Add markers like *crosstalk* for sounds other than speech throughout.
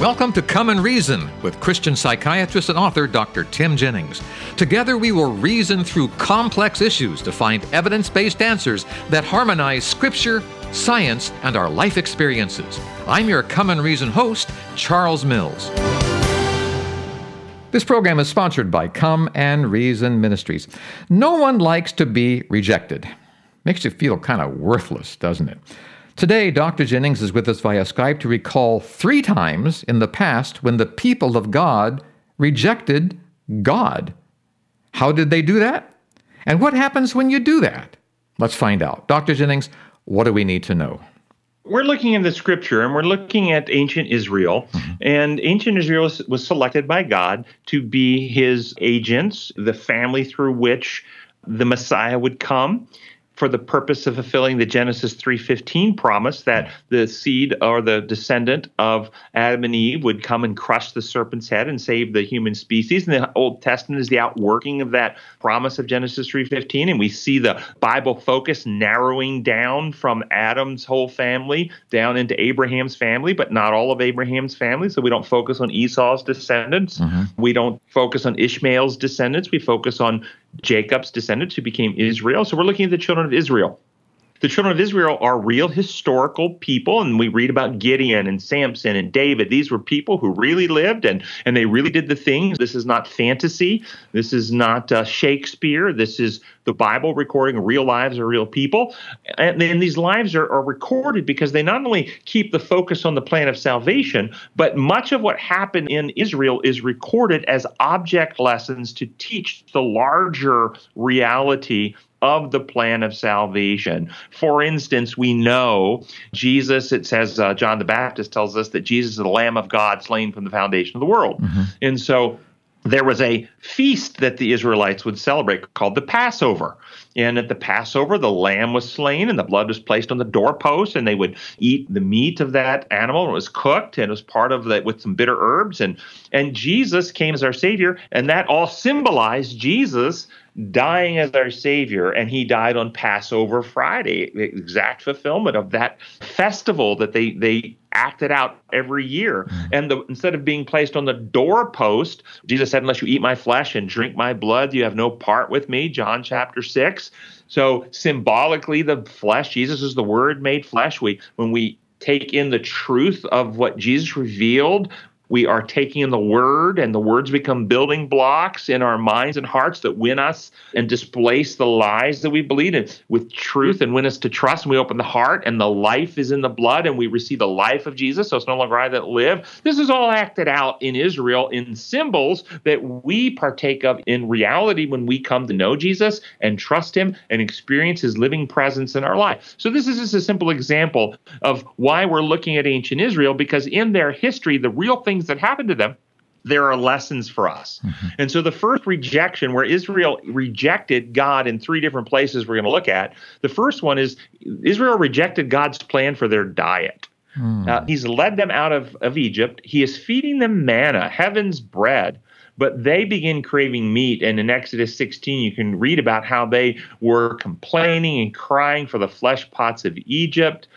Welcome to Come and Reason with Christian psychiatrist and author Dr. Tim Jennings. Together, we will reason through complex issues to find evidence based answers that harmonize Scripture, science, and our life experiences. I'm your Come and Reason host, Charles Mills. This program is sponsored by Come and Reason Ministries. No one likes to be rejected. Makes you feel kind of worthless, doesn't it? Today, Dr. Jennings is with us via Skype to recall three times in the past when the people of God rejected God. How did they do that? And what happens when you do that? Let's find out. Dr. Jennings, what do we need to know? We're looking in the scripture and we're looking at ancient Israel. Mm-hmm. And ancient Israel was selected by God to be his agents, the family through which the Messiah would come for the purpose of fulfilling the Genesis 3:15 promise that the seed or the descendant of Adam and Eve would come and crush the serpent's head and save the human species. And the Old Testament is the outworking of that promise of Genesis 3:15 and we see the Bible focus narrowing down from Adam's whole family down into Abraham's family, but not all of Abraham's family. So we don't focus on Esau's descendants. Mm-hmm. We don't focus on Ishmael's descendants. We focus on Jacob's descendants who became Israel. So we're looking at the children of Israel. The children of Israel are real historical people, and we read about Gideon and Samson and David. These were people who really lived and, and they really did the things. This is not fantasy. This is not uh, Shakespeare. This is the Bible recording real lives of real people. And then these lives are, are recorded because they not only keep the focus on the plan of salvation, but much of what happened in Israel is recorded as object lessons to teach the larger reality of the plan of salvation. For instance, we know Jesus, it says, uh, John the Baptist tells us that Jesus is the Lamb of God slain from the foundation of the world. Mm-hmm. And so there was a feast that the Israelites would celebrate called the Passover. And at the Passover, the lamb was slain and the blood was placed on the doorpost, and they would eat the meat of that animal. It was cooked and it was part of that with some bitter herbs. And, and Jesus came as our Savior, and that all symbolized Jesus dying as our Savior, and he died on Passover Friday, the exact fulfillment of that festival that they they acted out every year. Mm-hmm. And the, instead of being placed on the doorpost, Jesus said, "Unless you eat my flesh and drink my blood, you have no part with me." John chapter six. So symbolically, the flesh, Jesus is the Word made flesh. We when we take in the truth of what Jesus revealed, we are taking in the word, and the words become building blocks in our minds and hearts that win us and displace the lies that we believe in with truth and win us to trust. And we open the heart, and the life is in the blood, and we receive the life of Jesus. So it's no longer I that live. This is all acted out in Israel in symbols that we partake of in reality when we come to know Jesus and trust Him and experience His living presence in our life. So this is just a simple example of why we're looking at ancient Israel because in their history, the real thing things that happened to them, there are lessons for us. Mm-hmm. And so the first rejection, where Israel rejected God in three different places we're going to look at, the first one is Israel rejected God's plan for their diet. Mm. Uh, he's led them out of, of Egypt. He is feeding them manna, heaven's bread but they begin craving meat. And in Exodus 16, you can read about how they were complaining and crying for the flesh pots of Egypt.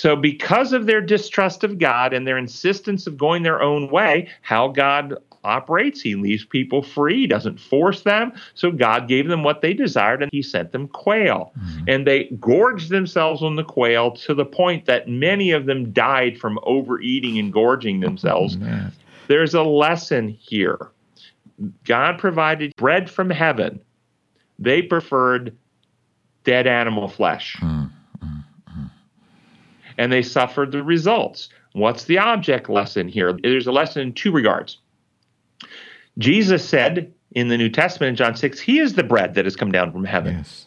So, because of their distrust of God and their insistence of going their own way, how God operates, He leaves people free, doesn't force them. So, God gave them what they desired and He sent them quail. Mm-hmm. And they gorged themselves on the quail to the point that many of them died from overeating and gorging *laughs* themselves. Oh, There's a lesson here. God provided bread from heaven, they preferred dead animal flesh. Mm and they suffered the results. What's the object lesson here? There's a lesson in two regards. Jesus said in the New Testament in John 6, He is the bread that has come down from heaven. Yes.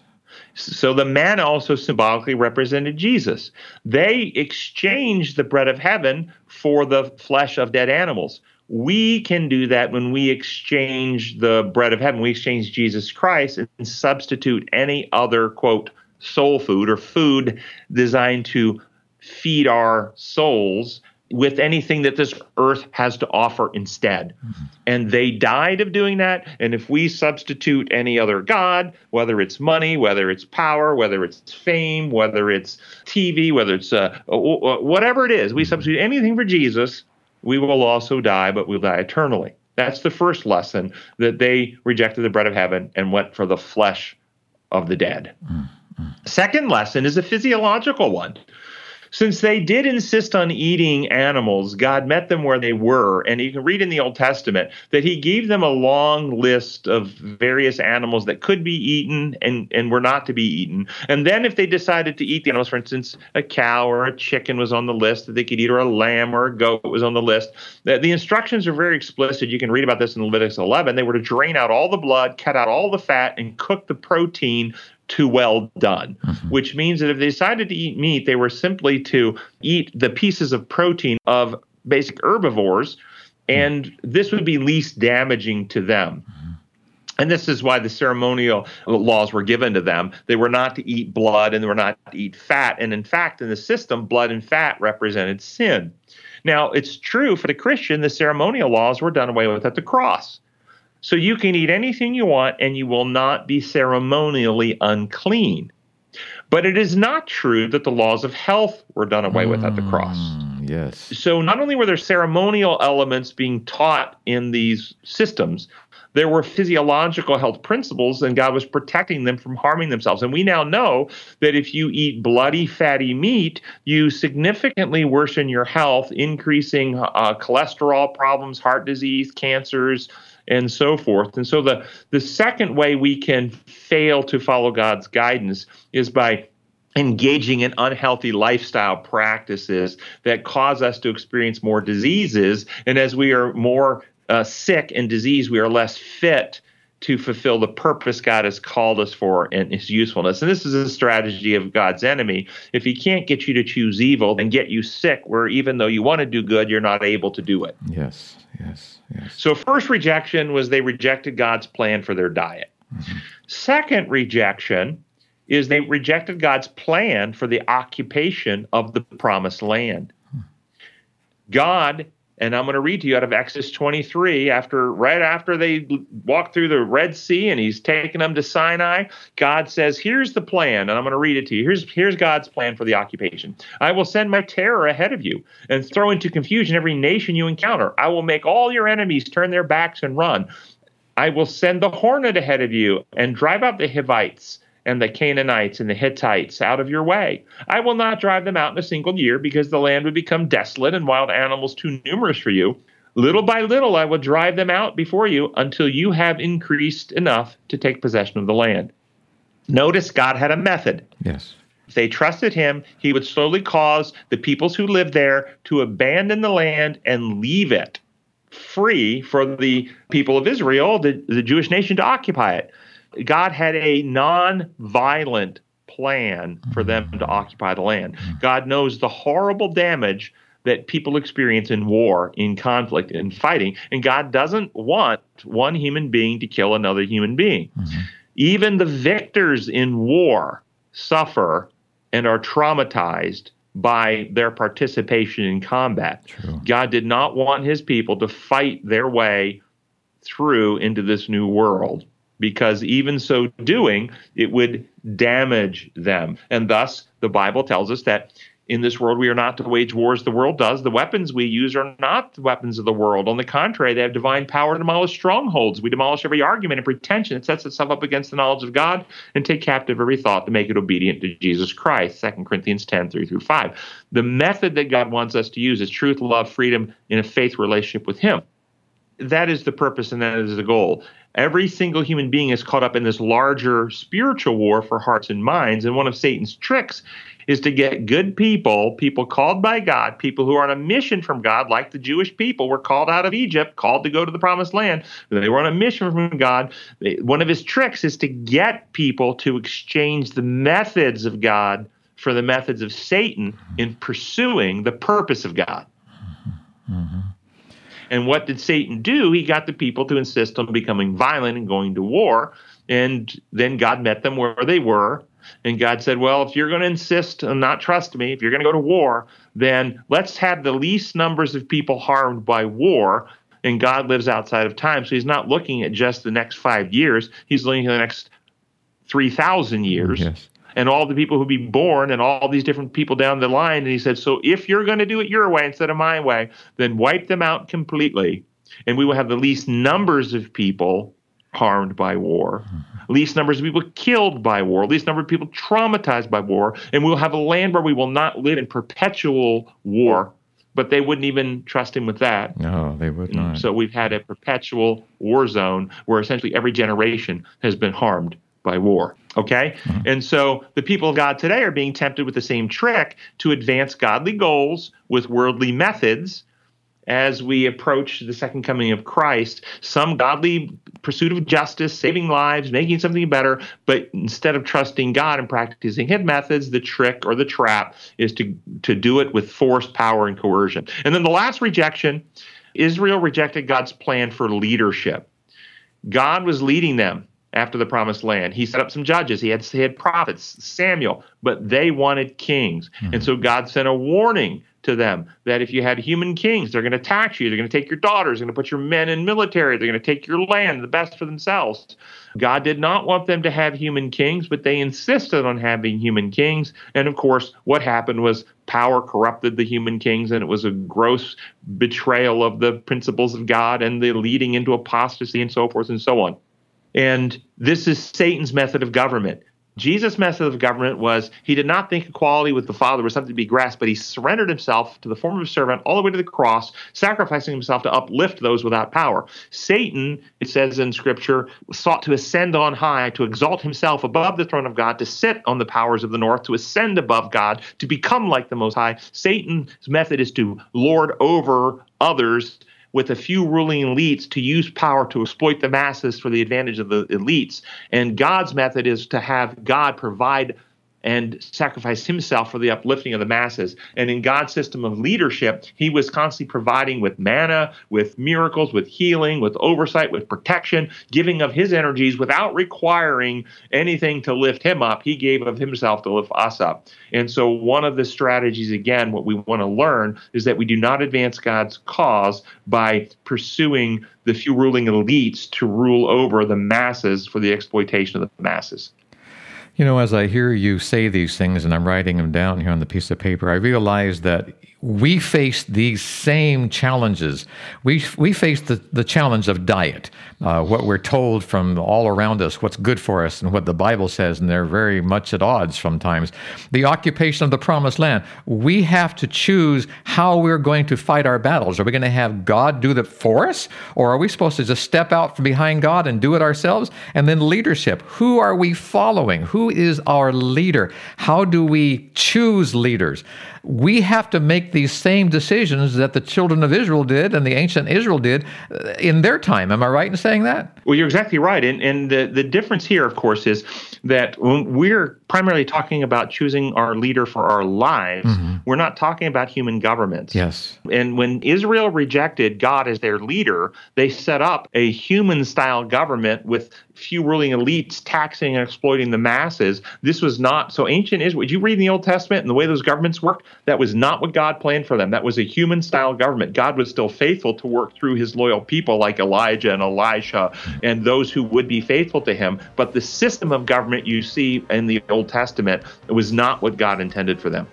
So the manna also symbolically represented Jesus. They exchanged the bread of heaven for the flesh of dead animals. We can do that when we exchange the bread of heaven. We exchange Jesus Christ and substitute any other, quote, soul food or food designed to feed our souls with anything that this earth has to offer instead. Mm-hmm. And they died of doing that. And if we substitute any other God, whether it's money, whether it's power, whether it's fame, whether it's TV, whether it's uh, whatever it is, we mm-hmm. substitute anything for Jesus, we will also die, but we'll die eternally. That's the first lesson that they rejected the bread of heaven and went for the flesh of the dead. Mm-hmm. Second lesson is a physiological one. Since they did insist on eating animals, God met them where they were. And you can read in the Old Testament that He gave them a long list of various animals that could be eaten and, and were not to be eaten. And then, if they decided to eat the animals, for instance, a cow or a chicken was on the list that they could eat, or a lamb or a goat was on the list, the, the instructions are very explicit. You can read about this in Leviticus 11. They were to drain out all the blood, cut out all the fat, and cook the protein to well done, mm-hmm. which means that if they decided to eat meat, they were simply to eat the pieces of protein of basic herbivores, and mm-hmm. this would be least damaging to them. Mm-hmm. And this is why the ceremonial laws were given to them. They were not to eat blood and they were not to eat fat. And in fact, in the system, blood and fat represented sin. Now, it's true for the Christian, the ceremonial laws were done away with at the cross. So you can eat anything you want and you will not be ceremonially unclean. But it is not true that the laws of health were done away with at the cross. Mm, yes. So not only were there ceremonial elements being taught in these systems, there were physiological health principles, and God was protecting them from harming themselves. And we now know that if you eat bloody, fatty meat, you significantly worsen your health, increasing uh, cholesterol problems, heart disease, cancers, and so forth. And so the, the second way we can fail to follow God's guidance is by engaging in unhealthy lifestyle practices that cause us to experience more diseases. And as we are more uh, sick and diseased, we are less fit to fulfill the purpose God has called us for and his usefulness. And this is a strategy of God's enemy. If he can't get you to choose evil and get you sick, where even though you want to do good, you're not able to do it. Yes, yes, yes. So, first rejection was they rejected God's plan for their diet. Mm-hmm. Second rejection is they rejected God's plan for the occupation of the promised land. Hmm. God and I'm going to read to you out of Exodus 23 after right after they walk through the Red Sea and he's taking them to Sinai, God says, "Here's the plan." And I'm going to read it to you. Here's here's God's plan for the occupation. I will send my terror ahead of you and throw into confusion every nation you encounter. I will make all your enemies turn their backs and run. I will send the hornet ahead of you and drive out the Hivites and the Canaanites and the Hittites out of your way. I will not drive them out in a single year because the land would become desolate and wild animals too numerous for you. Little by little, I will drive them out before you until you have increased enough to take possession of the land. Notice God had a method. Yes. If they trusted him, he would slowly cause the peoples who lived there to abandon the land and leave it free for the people of Israel, the, the Jewish nation, to occupy it. God had a non-violent plan for them to occupy the land. God knows the horrible damage that people experience in war, in conflict, in fighting, and God doesn't want one human being to kill another human being. Mm-hmm. Even the victors in war suffer and are traumatized by their participation in combat. True. God did not want his people to fight their way through into this new world because even so doing, it would damage them. And thus, the Bible tells us that in this world we are not to wage wars the world does. The weapons we use are not the weapons of the world. On the contrary, they have divine power to demolish strongholds. We demolish every argument and pretension that sets itself up against the knowledge of God and take captive every thought to make it obedient to Jesus Christ. 2 Corinthians 10, 3 through 5. The method that God wants us to use is truth, love, freedom in a faith relationship with Him. That is the purpose and that is the goal every single human being is caught up in this larger spiritual war for hearts and minds. And one of Satan's tricks is to get good people, people called by God, people who are on a mission from God, like the Jewish people were called out of Egypt, called to go to the promised land. They were on a mission from God. One of his tricks is to get people to exchange the methods of God for the methods of Satan in pursuing the purpose of God. Mm-hmm. And what did Satan do? He got the people to insist on becoming violent and going to war. And then God met them where they were. And God said, Well, if you're going to insist and not trust me, if you're going to go to war, then let's have the least numbers of people harmed by war. And God lives outside of time. So he's not looking at just the next five years, he's looking at the next 3,000 years. Yes. And all the people who be born and all these different people down the line. And he said, So if you're going to do it your way instead of my way, then wipe them out completely. And we will have the least numbers of people harmed by war, least numbers of people killed by war, least number of people traumatized by war, and we'll have a land where we will not live in perpetual war. But they wouldn't even trust him with that. No, they would mm, not. So we've had a perpetual war zone where essentially every generation has been harmed by war. Okay? Mm-hmm. And so the people of God today are being tempted with the same trick to advance godly goals with worldly methods as we approach the second coming of Christ, some godly pursuit of justice, saving lives, making something better, but instead of trusting God and practicing his methods, the trick or the trap is to, to do it with force, power, and coercion. And then the last rejection Israel rejected God's plan for leadership. God was leading them after the promised land. He set up some judges. He had, he had prophets, Samuel, but they wanted kings. Mm-hmm. And so God sent a warning to them that if you had human kings, they're going to tax you, they're going to take your daughters, they're going to put your men in military, they're going to take your land, the best for themselves. God did not want them to have human kings, but they insisted on having human kings. And of course, what happened was power corrupted the human kings, and it was a gross betrayal of the principles of God and the leading into apostasy and so forth and so on. And this is Satan's method of government. Jesus' method of government was he did not think equality with the Father was something to be grasped, but he surrendered himself to the form of a servant all the way to the cross, sacrificing himself to uplift those without power. Satan, it says in Scripture, sought to ascend on high, to exalt himself above the throne of God, to sit on the powers of the north, to ascend above God, to become like the Most High. Satan's method is to lord over others with a few ruling elites to use power to exploit the masses for the advantage of the elites. And God's method is to have God provide and sacrificed himself for the uplifting of the masses. And in God's system of leadership, he was constantly providing with manna, with miracles, with healing, with oversight, with protection, giving of his energies without requiring anything to lift him up. He gave of himself to lift us up. And so, one of the strategies, again, what we want to learn is that we do not advance God's cause by pursuing the few ruling elites to rule over the masses for the exploitation of the masses. You know, as I hear you say these things and I'm writing them down here on the piece of paper, I realize that we face these same challenges. We, we face the, the challenge of diet, uh, what we're told from all around us, what's good for us, and what the Bible says, and they're very much at odds sometimes. The occupation of the promised land. We have to choose how we're going to fight our battles. Are we going to have God do that for us, or are we supposed to just step out from behind God and do it ourselves? And then leadership. Who are we following? Who is our leader? How do we choose leaders? we have to make these same decisions that the children of Israel did and the ancient Israel did uh, in their time. Am I right in saying that? Well, you're exactly right. And, and the, the difference here, of course, is that when we're primarily talking about choosing our leader for our lives. Mm-hmm. We're not talking about human governments. Yes. And when Israel rejected God as their leader, they set up a human style government with few ruling elites taxing and exploiting the masses. This was not so ancient Israel. Would you read in the Old Testament and the way those governments worked? That was not what God planned for them. That was a human style government. God was still faithful to work through his loyal people like Elijah and Elisha and those who would be faithful to him. But the system of government you see in the Old Testament was not what God intended for them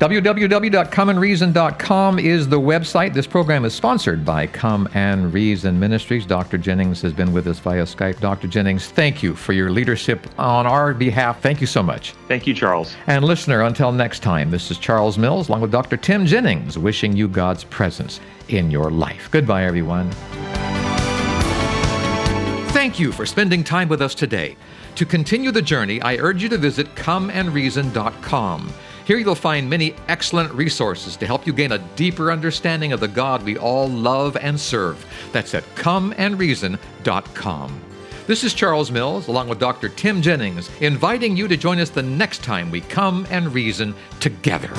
www.comeandreason.com is the website. This program is sponsored by Come and Reason Ministries. Dr. Jennings has been with us via Skype. Dr. Jennings, thank you for your leadership on our behalf. Thank you so much. Thank you, Charles. And listener, until next time, this is Charles Mills along with Dr. Tim Jennings wishing you God's presence in your life. Goodbye, everyone. Thank you for spending time with us today. To continue the journey, I urge you to visit comeandreason.com. Here you'll find many excellent resources to help you gain a deeper understanding of the God we all love and serve. That's at comeandreason.com. This is Charles Mills, along with Dr. Tim Jennings, inviting you to join us the next time we come and reason together.